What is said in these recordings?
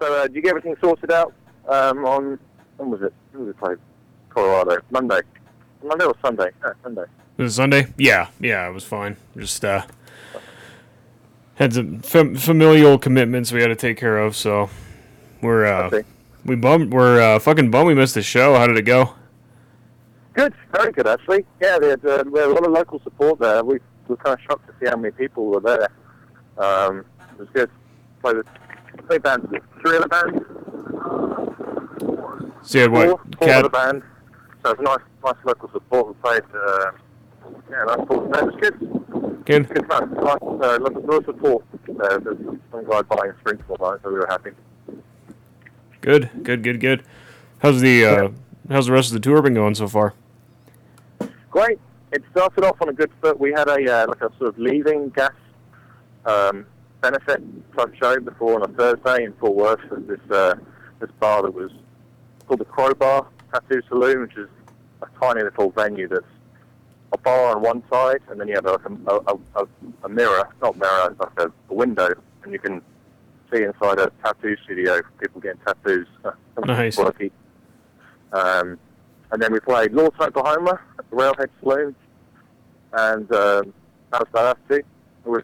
So uh, did you get everything sorted out um, on when was it? When was it played? Colorado Monday. Monday or Sunday? Yeah, Sunday. Was Sunday? Yeah, yeah, it was fine. Just uh, had some fam- familial commitments we had to take care of, so we're uh, Okay. we bummed. We're uh, fucking bummed we missed the show. How did it go? Good, very good actually. Yeah, they had, uh, we had a lot of local support there. We were kind of shocked to see how many people were there. Um, it was good. Played three bands, three other bands, So you had four, what? four Cat- other bands. So it's nice, nice local support. We played. Uh, yeah, nice support. No, it was good. Kid? Good fun. Nice, uh, lot of support. Uh, there's some guy buying drinks all night, so we were happy. Good, good, good, good. How's the uh, how's the rest of the tour been going so far? Great. It started off on a good foot. We had a uh, like a sort of leaving gas um, benefit type show before on a Thursday in Fort Worth at this uh, this bar that was called the Crowbar Tattoo Saloon, which is a tiny little venue that's a bar on one side, and then you have like a, a, a, a mirror, not mirror, like a, a window, and you can see inside a tattoo studio, people getting tattoos. Nice. Quality. Um, and then we played Lawton, Oklahoma at the Railhead Saloon, and um, that was that too. It was,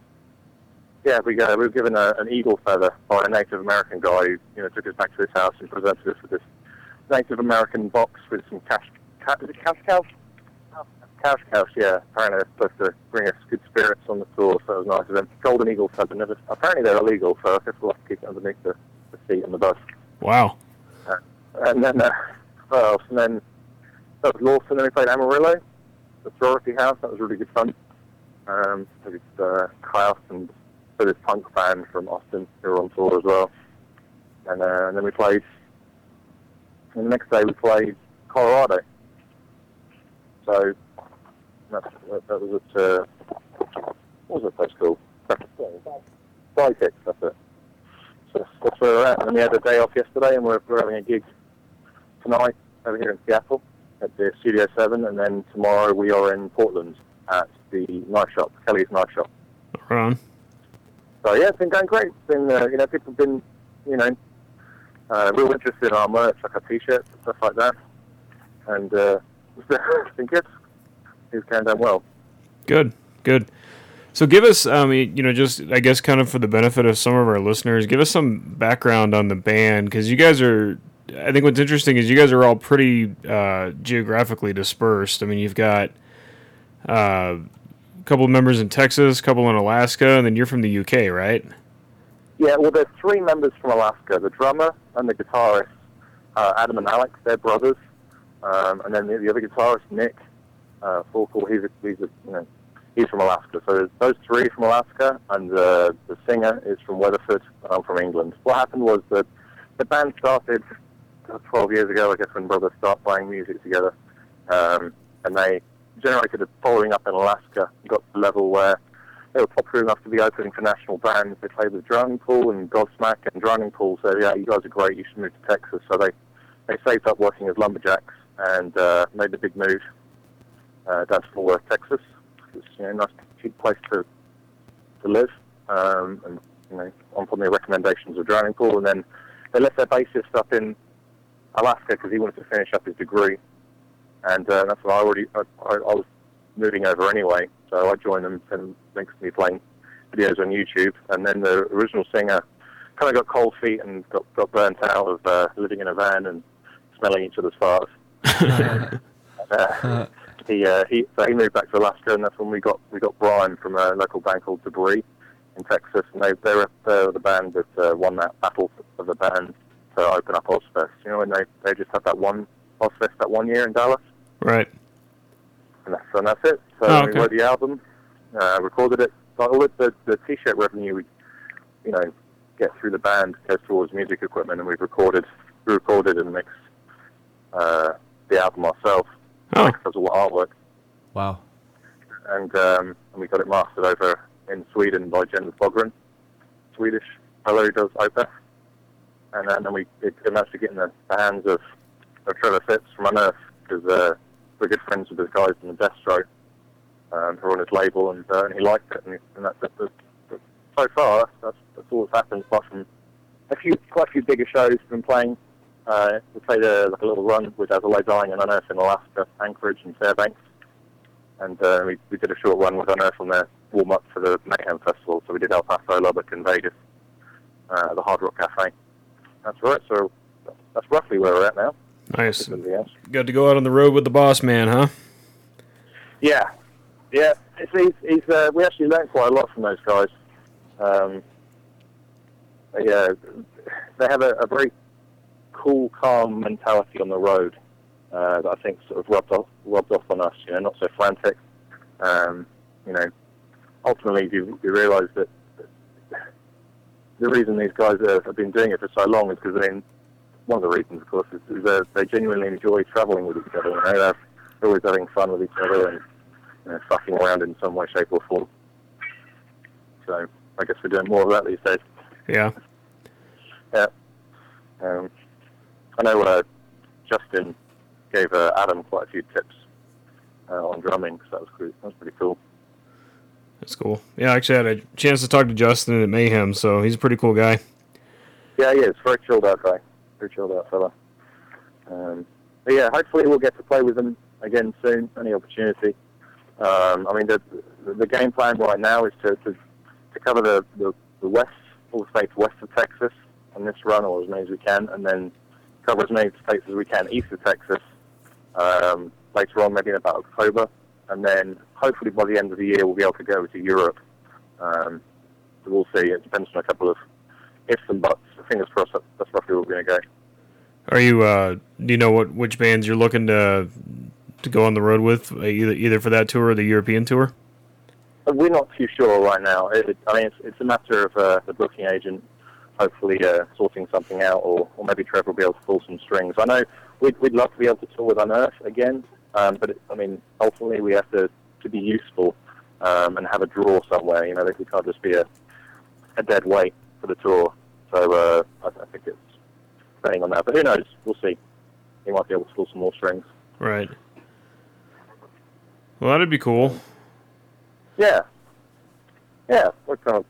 yeah, we, uh, we were given a, an eagle feather by a Native American guy who you know took us back to his house and presented us with this Native American box with some cash. Ca- is it cash cows? Cash cows, yeah. Apparently they're supposed to bring us good spirits on the tour, so it was nice of them. Golden eagle feather. Never, apparently they're illegal, so I guess we'll have to keep it underneath the, the seat on the bus. Wow. And then, uh, what else? And then that was Lawton. Then we played Amarillo, the sorority house. That was really good fun. Um, with uh, and so this punk band from Austin who were on tour as well. And, uh, and then we played. And the next day we played Colorado. So that, that was at uh, what was that place called? Sidekick, that's it. So that's where we're at. And we had a day off yesterday, and we're, we're having a gig tonight over here in Seattle at the Studio 7, and then tomorrow we are in Portland at the knife shop, Kelly's Knife Shop. Right. So yeah, it's been going great. It's been, uh, you know, people have been, you know, uh, real interested in our merch, like our t-shirts and stuff like that. And uh, it's been good. It's going down well. Good, good. So give us, um, you know, just I guess kind of for the benefit of some of our listeners, give us some background on the band because you guys are. I think what's interesting is you guys are all pretty uh, geographically dispersed. I mean, you've got uh, couple members in Texas, couple in Alaska, and then you're from the UK, right? Yeah, well, there's three members from Alaska: the drummer and the guitarist, uh, Adam and Alex. They're brothers, um, and then the, the other guitarist, Nick uh. He's a, he's a, you know he's from Alaska. So those three from Alaska, and uh, the singer is from Weatherford. I'm from England. What happened was that the band started uh, 12 years ago, I guess, when brothers started playing music together, um, and they generated a following up in Alaska. Got to the level where they were popular enough to be opening for national bands. They played with Drowning Pool and Godsmack, and Drowning Pool So "Yeah, you guys are great. You should move to Texas." So they they saved up working as lumberjacks and uh, made the big move uh, down to Fort Worth, Texas. It's you know, a nice, cheap place to to live, um, and you know, on from the recommendations of Drowning Pool, and then they left their bassist up in Alaska because he wanted to finish up his degree, and uh, that's what I already I, I, was moving over anyway, so I joined them and links me playing videos on YouTube, and then the original singer kind of got cold feet and got got burnt out of uh, living in a van and smelling each other's farts. uh, he uh, he so he moved back to Alaska, and that's when we got we got Brian from a local band called Debris in Texas, and they they were, they were the band that uh, won that battle of the band to open up Ozzfest. You know, and they they just had that one Ozzfest that one year in Dallas, Right. and that's and that's it. So Oh, we wrote the album, uh, recorded it. But all of the the t-shirt revenue we you know get through the band goes towards music equipment, and we've recorded we recorded and mixed uh, the album ourselves. Oh, Alex does all the artwork. Wow. and um, and we got it mastered over in Sweden by Jens Bogren, Swedish fellow who does Opeth. And then, then we it, it managed to get in the hands of, of Trevor Phipps from Unearth because uh, we're good friends with those guys in the Destro um, who are on his label, and, uh, and he liked it. And, and that's, so far, that's, that's all that's happened apart from a few, quite a few bigger shows we've been playing. Uh, we played a, like a little run with As I Lay Dying and Unearth in Alaska, Anchorage and Fairbanks. And uh, we, we did a short run with Unearth on their warm up for the Mayhem Festival. So we did El Paso, Lubbock, and Vegas uh, the Hard Rock Cafe. That's right. So that's roughly where we're at now. Nice. Got to go out on the road with the boss man, huh? Yeah, yeah. It's, he's, he's, uh, we actually learned quite a lot from those guys. Um, yeah, they have a, a very cool, calm mentality on the road uh, that I think sort of rubbed off rubbed off on us. You know, not so frantic. Um, you know, ultimately you, you realise that the reason these guys have, have been doing it for so long is because they, one of the reasons, of course, is, is that they genuinely enjoy travelling with each other. You know, they're always having fun with each other and you know, fucking around in some way, shape, or form. So I guess we're doing more of that these days. Yeah. Yeah. Um, I know uh, Justin gave uh, Adam quite a few tips uh, on drumming, so that was cool. That was pretty cool. That's cool. Yeah, I actually had a chance to talk to Justin at Mayhem, so he's a pretty cool guy. Yeah, he is. Very chilled out guy. Very chilled out fella. Um, but yeah, hopefully we'll get to play with him again soon. Any opportunity. Um, I mean, the, the game plan right now is to, to, to cover the, the, the west, all the states west of Texas on this run, or as many as we can, and then cover as many states as we can east of Texas um, later on, maybe in about October, and then hopefully by the end of the year we'll be able to go to Europe. Um, so we'll see. It depends on a couple of ifs and buts. Fingers crossed. That's roughly where we're going to go. Are you? Uh, do you know what which bands you're looking to to go on the road with, uh, either either for that tour or the European tour? Uh, we're not too sure right now. It, I mean, it's, it's a matter of uh, the booking agent hopefully uh, sorting something out, or, or maybe Trevor will be able to pull some strings. I know we'd, we'd love to be able to tour with Unearth again, um, but it, I mean, ultimately we have to, to be useful um, and have a draw somewhere. You know, we can't just be a, a dead weight for the tour. So uh, I, I think it's staying on that. But who knows? We'll see. He might be able to pull some more strings. Right. Well, that'd be cool. Yeah. Yeah, we're kind of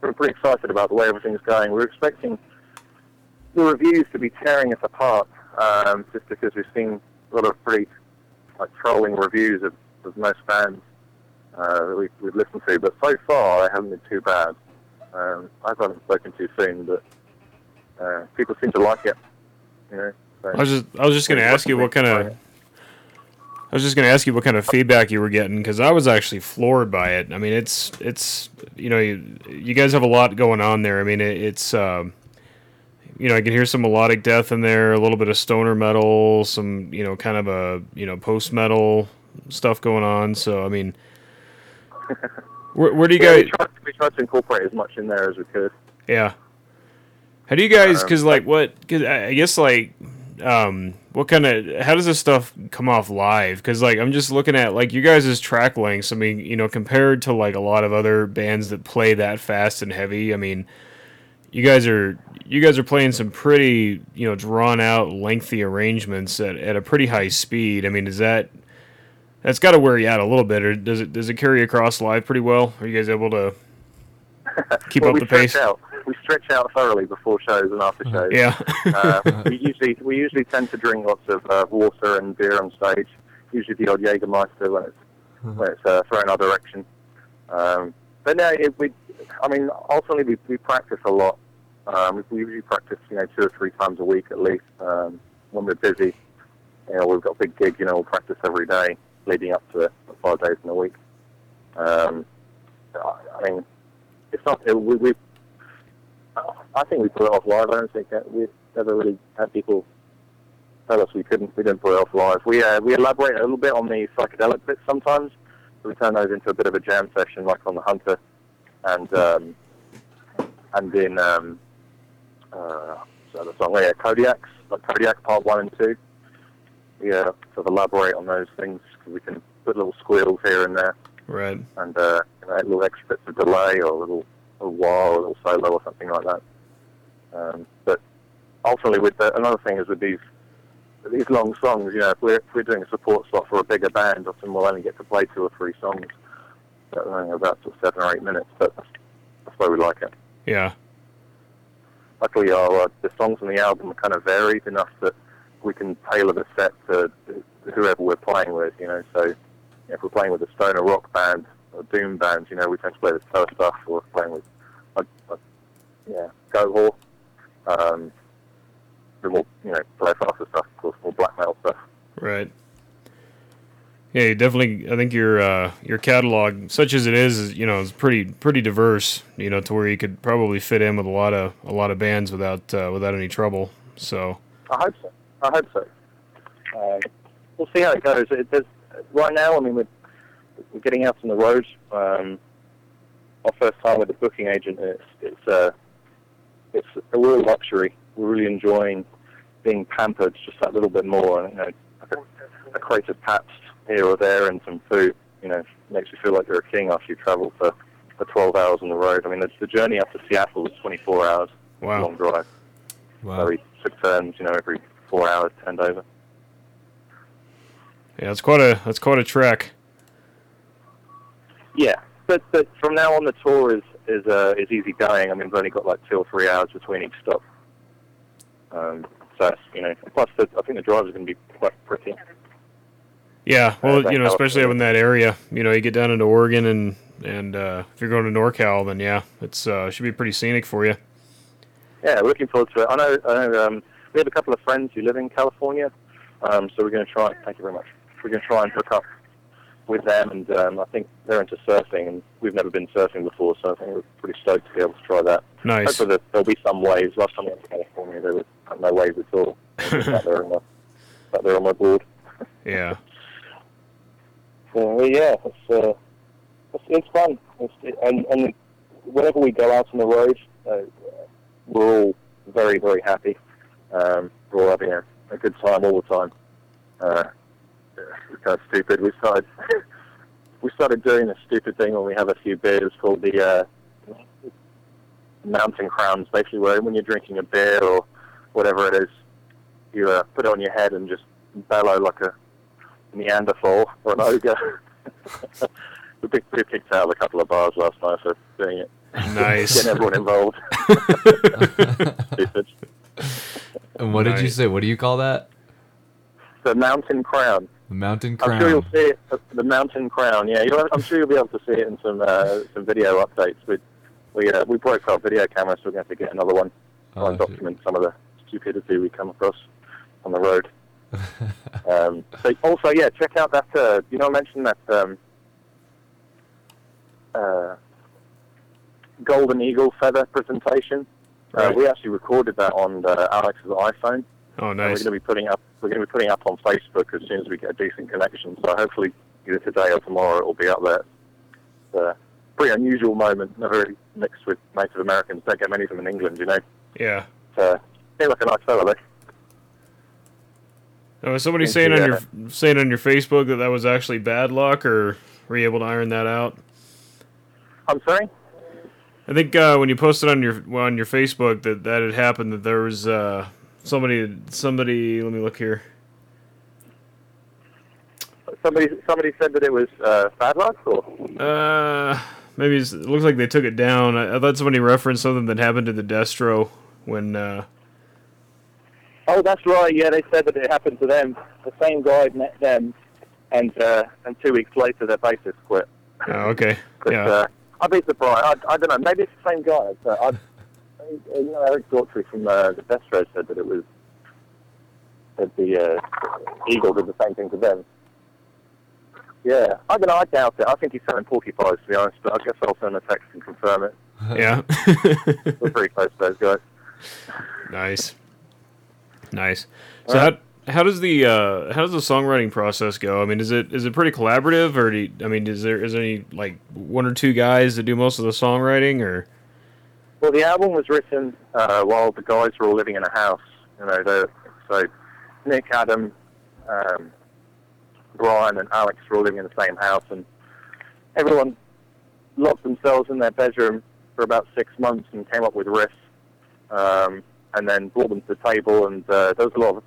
we're pretty excited about the way everything's going. We're expecting the reviews to be tearing us apart, um, just because we've seen a lot of pretty like trolling reviews of, of most bands uh, that we, we've listened to. But so far, they haven't been too bad. Um, I haven't spoken too soon, but uh, people seem to like it. You know. So I was just I was just going to ask you what kind of I was just going to ask you what kind of feedback you were getting because I was actually floored by it. I mean, it's it's you know you, you guys have a lot going on there. I mean, it, it's um, you know I can hear some melodic death in there, a little bit of stoner metal, some you know kind of a you know post metal stuff going on. So I mean, where, where do you yeah, guys? We tried, we tried to incorporate as much in there as we could. Yeah. How do you guys? Um, Because like what? Cause I I guess like um what kind of how does this stuff come off live because like i'm just looking at like you guys' track lengths i mean you know compared to like a lot of other bands that play that fast and heavy i mean you guys are you guys are playing some pretty you know drawn out lengthy arrangements at, at a pretty high speed i mean is that that's got to wear you out a little bit or does it does it carry across live pretty well are you guys able to keep well, up the pace Out. We stretch out thoroughly before shows and after shows. yeah uh, we usually we usually tend to drink lots of uh, water and beer on stage. Usually the odd Jägermeister when it's when it's uh, thrown our direction. Um, but no, it, we I mean ultimately we, we practice a lot. Um, we usually practice you know two or three times a week at least um, when we're busy. You know we've got big gigs. You know we'll practice every day leading up to it, five days in a week. Um, I mean it's not it, we, we I think we put it off live. I don't think that we've never really had people tell us we couldn't. We didn't put it off live. We uh, we elaborate a little bit on the psychedelic bits sometimes. We turn those into a bit of a jam session, like on the Hunter, and um, and in um, uh, so the song, yeah, Kodiaks, like Kodiak Part One and Two. We uh, sort of elaborate on those things because we can put little squeals here and there right and uh, you know, little extra bits of delay or a little, little wah or a little solo or something like that. Um, but ultimately, with the, another thing is with these these long songs, you know, if we're, if we're doing a support slot for a bigger band, often we'll only get to play two or three songs that are only about sort of seven or eight minutes. But that's, that's why we like it. yeah luckily our uh, the songs on the album are kind of varied enough that we can tailor the set to whoever we're playing with. You know, so if we're playing with a stoner rock band or doom band, you know, we tend to play the slower stuff. Or playing with, a, a, yeah, Goatwhore, um, the more you know, play faster stuff, of course, more black metal stuff. Right. Yeah, you definitely. I think your uh, your catalog, such as it is, is you know, is pretty pretty diverse. You know, to where you could probably fit in with a lot of a lot of bands without uh, without any trouble. So. I hope so. I hope so. Um, we'll see how it goes. It, right now, I mean, we're, we're getting out on the road. Um, our first time with a booking agent, it's it's uh, it's a real luxury. We're really enjoying being pampered just that little bit more. You know, a, a crate of Pabst here or there and some food. You know, makes you feel like you're a king after you travel for, for 12 hours on the road. I mean, the, the journey up to Seattle was 24 hours. Wow. Long drive. Wow. So we took turns, you know, every four hours, turned over. Yeah, it's quite a that's quite a trek. Yeah, but but from now on the tour is is uh, is easy going. I mean, we've only got like two or three hours between each stop. Um, so you know, plus the, I think the drives are going to be quite pretty. Yeah, well, Uh, you know, especially up in that area. You know, you get down into Oregon and and uh, if you're going to NorCal, then yeah, it's uh, should be pretty scenic for you. Yeah, looking forward to it. I know, I know um, we have a couple of friends who live in California, um, so we're going to try. Thank you very much. We're going to try and hook up with them, and um, I think they're into surfing, and we've never been surfing before, so I think we're pretty stoked to be able to try that. Nice. Hopefully there- there'll be some waves. Last time I went to California, there was no waves at all. sat there, on my, there on my board. Yeah. So yeah, it's, uh, it's it's fun. It's, it, and and whenever we go out on the road, uh, we're all very very happy. Um, we're all having a, a good time all the time. Uh, it's kind of stupid. We started we started doing this stupid thing when we have a few beers called the uh, mountain crowns. Basically, where when you're drinking a beer or whatever it is, you uh, put it on your head and just bellow like a Neanderthal or an ogre. we picked, we kicked out a couple of bars last night for doing it. Nice. Getting everyone involved. Stupid. And what did you say? What do you call that? The mountain crown. The mountain crown. I'm sure you'll see it. The mountain crown. Yeah, you'll, I'm sure you'll be able to see it in some uh, some video updates. We we uh, we broke our video camera, so we're going to have to get another one. Oh, try and document some of the stupidity we come across on the road. Um, so also, yeah, check out that. Uh, you know, I mentioned that um, uh, Golden Eagle feather presentation. Uh, we actually recorded that on uh, Alex's iPhone. Oh, And we're going to be putting up. We're going to be putting up on Facebook as soon as we get a decent connection. So hopefully, either today or tomorrow, it will be up there. It's a pretty unusual moment. Never really mixed with Native Americans. Don't get many of them in England, you know. Yeah. So, seems like a nice fellow, though. Oh, was somebody Thank saying on your saying on your Facebook that that was actually bad luck, or were you able to iron that out? I'm sorry. I think uh, when you posted on your on your Facebook that that had happened, that there was uh, somebody somebody. Let me look here. Somebody somebody said that it was uh, bad luck, or Uh, maybe it's, it looks like they took it down. I, I thought somebody referenced something that happened to the Destro when. Uh, oh, that's right. Yeah, they said that it happened to them. The same guy met them, and uh, and two weeks later, their bassist quit. oh, okay. But Yeah. I'd be surprised. I, I don't know. Maybe it's the same guy. But I, I, you know, Eric Daughtry from uh, the road said that it was that the uh, Eagle did the same thing to them. Yeah, I don't know. I doubt it. I think he's selling porcupines, to be honest. But I guess I'll send a text and confirm it. yeah. We're pretty close to those guys. nice. Nice. So Alright. How does the uh, how does the songwriting process go? I mean, is it is it pretty collaborative, or do you, I mean, is there is there any like one or two guys that do most of the songwriting, or Well, the album was written uh, while the guys were all living in a house. You know, the, so Nick, Adam, um, Brian, and Alex were all living in the same house, and everyone locked themselves in their bedroom for about six months and came up with riffs, um, and then brought them to the table. And uh, there was a lot of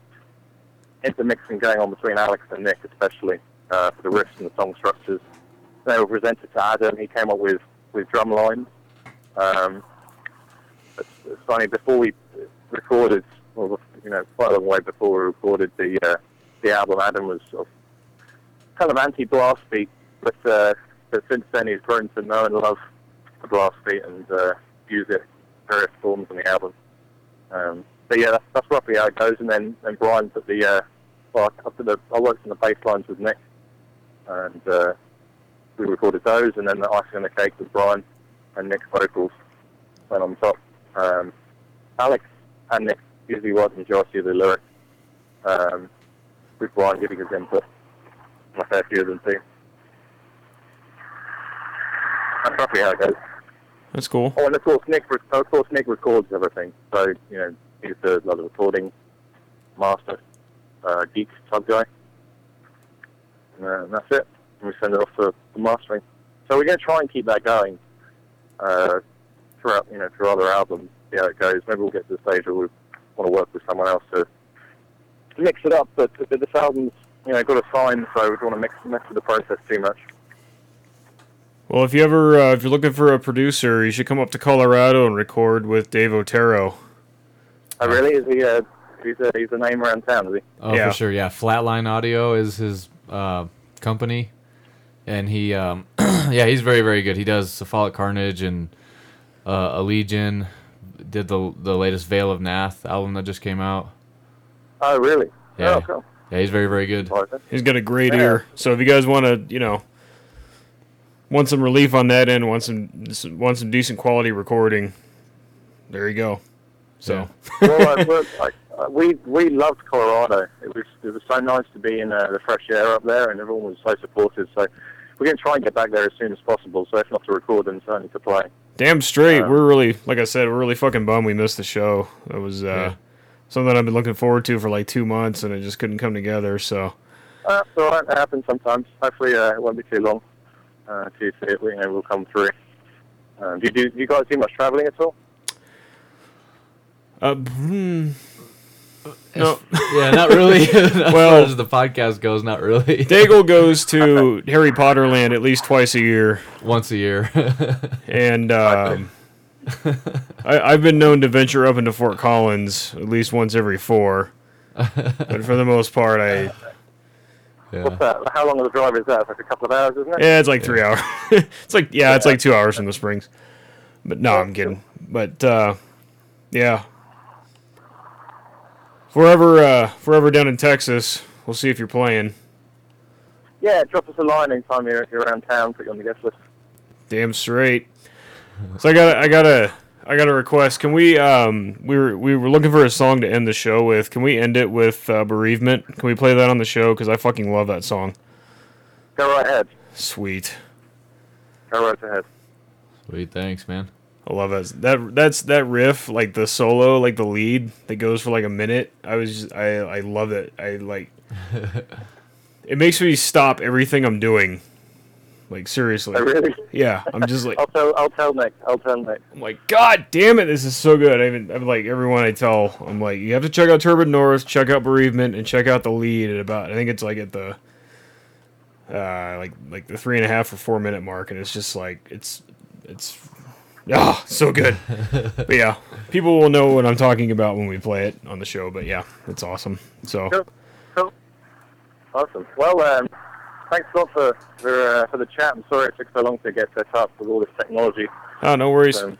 intermixing going on between Alex and Nick, especially uh, for the riffs and the song structures. They were presented to Adam. He came up with with drum lines. Um, it's, it's funny before we recorded, well, you know, quite a long way before we recorded the uh, the album, Adam was sort of kind of anti-blast beat, but uh, but since then he's grown to know and love the blast beat and uh, use it various forms on the album. Um, but yeah, that's, that's roughly how it goes. And then and Brian put the well, I worked on the bass lines with Nick, and uh, we recorded those, and then the icing on the cake with Brian and Nick's vocals went on top. Um, Alex and Nick usually write the majority of the lyrics, um, with Brian giving his input. My fair few of them too. That's roughly how it goes. That's cool. Oh, and of course Nick, of course Nick records everything. So you know he's the like, the recording master, uh, geek type guy. And, uh, and that's it. And we send it off for the mastering. So we're going to try and keep that going uh, throughout, you know, through other albums. See how it goes. Maybe we'll get to the stage where we want to work with someone else to mix it up. But th- this album's, you know, got a sign, so we don't want to mix mess with the process too much. Well, if you ever uh, if you're looking for a producer, you should come up to Colorado and record with Dave Otero. Oh, really? Is he? Uh, he's a he's a name around town, is he? Oh, Yeah. for sure. Yeah, Flatline Audio is his uh, company, and he, um, yeah, he's very, very good. He does Cephalic Carnage and uh, Allegaeon. Did the the latest Vale of Pnath album that just came out. Oh, really? Yeah. Oh, cool. Yeah, he's very, very good. He's got a great Yeah. ear. So if you guys want to, you know, want some relief on that end, want some want some decent quality recording, there you go. So well, uh, we're, like, uh, we we loved Colorado. It was it was so nice to be in uh, the fresh air up there, and everyone was so supportive. So we're going to try and get back there as soon as possible. So if not to record, then certainly to play. damn straight, Uh, we're really like I said, we're really fucking bummed we missed the show. It was uh, Yeah. something I've been looking forward to for like two months, and it just couldn't come together. So Uh, right. It happens sometimes. Hopefully, uh, it won't be too long. Uh, to see it, you know, we'll come through. Um, do you do, do you guys do much traveling at all? uh, hmm, no. yeah, not really. as Well- far as the podcast goes, not really. Daigle goes to Harry Potter Land at least twice a year. Once a year. and um, I, I've been known to venture up into Fort Collins at least once every four. But for the most part, I yeah. What's that? How long of a drive is that? It's like a couple of hours, isn't it? yeah, it's like three hours. it's like yeah, it's like two hours from the Springs. But no, I'm kidding. But uh, yeah, forever, uh, forever down in Texas. We'll see if you're playing. Yeah, drop us a line anytime you're, you're around town. Put you on the guest list. Damn straight. So I got I got a I got a request. Can we um we were we were looking for a song to end the show with. Can we end it with uh, bereavement? Can we play that on the show? Because I fucking love that song. Go right ahead. Sweet. Go right ahead. Sweet, thanks, man. I love that. That that's that riff, like the solo, like the lead that goes for like a minute. I was just, I I love it. I like. it makes me stop everything I'm doing. Like seriously. Oh, really? Yeah, I'm just like I'll tell. I'll tell Nick. I'll tell Nick. I'm like, God damn it, this is so good. I even I'm like everyone I tell, I'm like, you have to check out Turbid North, check out Bereavement, and check out the lead at about I think it's like at the uh like like the three and a half or four minute mark, and it's just like it's it's ah so good. but yeah, people will know what I'm talking about when we play it on the show. But yeah, it's awesome. So Cool. Cool. Awesome. Well, um, thanks a lot for for, uh, for the chat. I'm sorry it took so long to get set up with all this technology. oh no worries. Um,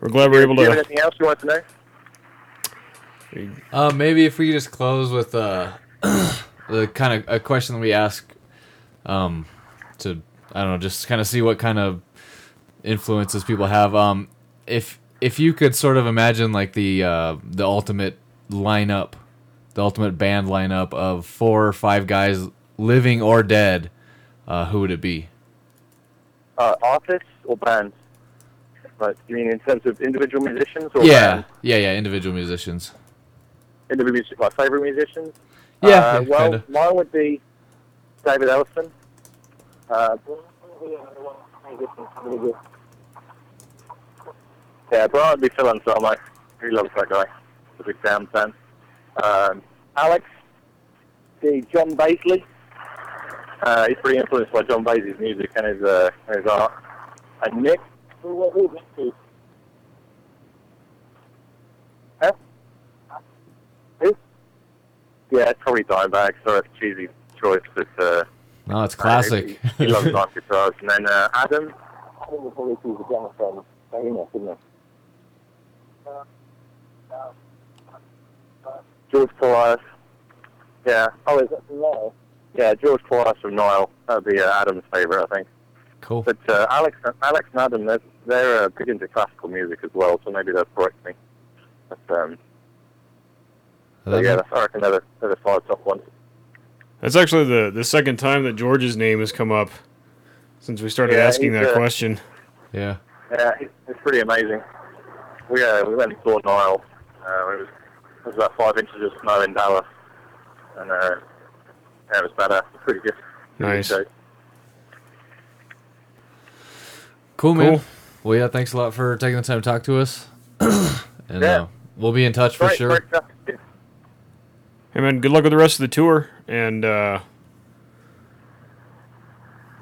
We're glad we're able to do you have anything else you want to know? Uh, maybe if we just close with uh, the kind of a question that we ask, um, to I don't know, just kind of see what kind of influences people have. Um, if if you could sort of imagine like the uh, the ultimate lineup, the ultimate band lineup of four or five guys, living or dead, uh, who would it be? Uh, artists or bands? Like, you mean in terms of individual musicians or Yeah, bands? yeah, yeah. Individual musicians. Individual, music- my favorite musicians? Yeah, Uh, yeah, well, kinda. mine would be David Ellefson. Uh, yeah, Brian would be Phil Anselmo. He loves that guy. He's a big Sam fan. Um, Alex, the John Baizley. Uh, he's pretty influenced by John Baizley's music and his, uh, and his art. And Nick. Who, who, who's Nick to? Huh? yeah, it's probably Dimebag. Sorry, it's a cheesy choice, but uh, No, it's classic. He, he loves live guitars. And then uh, Adam, I think we'll probably choose a drummer from Dana, isn't we? George Kollias. Yeah. Oh, is that from Nile? Yeah, George Kollias from Nile. That'd be uh, Adam's favourite, I think. cool. But uh, Alex, Alex and Adam, they're, they're uh, big into classical music as well, so maybe they'll correct me. But um, so yeah, that's, I reckon they're the, they're the five top ones. That's actually the the second time that George's name has come up since we started Yeah, asking that uh, question. yeah. Yeah, it's it's pretty amazing. We uh, we went and saw Nile. Uh, it was it was about five inches of snow in Dallas, and uh, yeah, it was badass. It was pretty good. Pretty good Nice. Cool, man. Cool. Well, yeah, thanks a lot for taking the time to talk to us. and Yeah. uh, we'll be in touch for Great, sure. great. Hey man, good luck with the rest of the tour, and uh,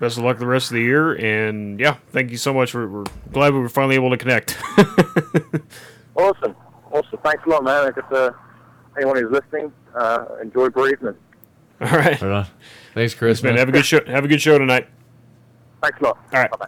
best of luck the rest of the year. And yeah, thank you so much. We're, we're glad we were finally able to connect. Awesome, awesome. Thanks a lot, man. I guess uh, anyone who's listening, uh, enjoy bereavement. All right, Right on. Thanks, Chris. man. man. Have a good show. Have a good show tonight. Thanks a lot. All right. Bye bye.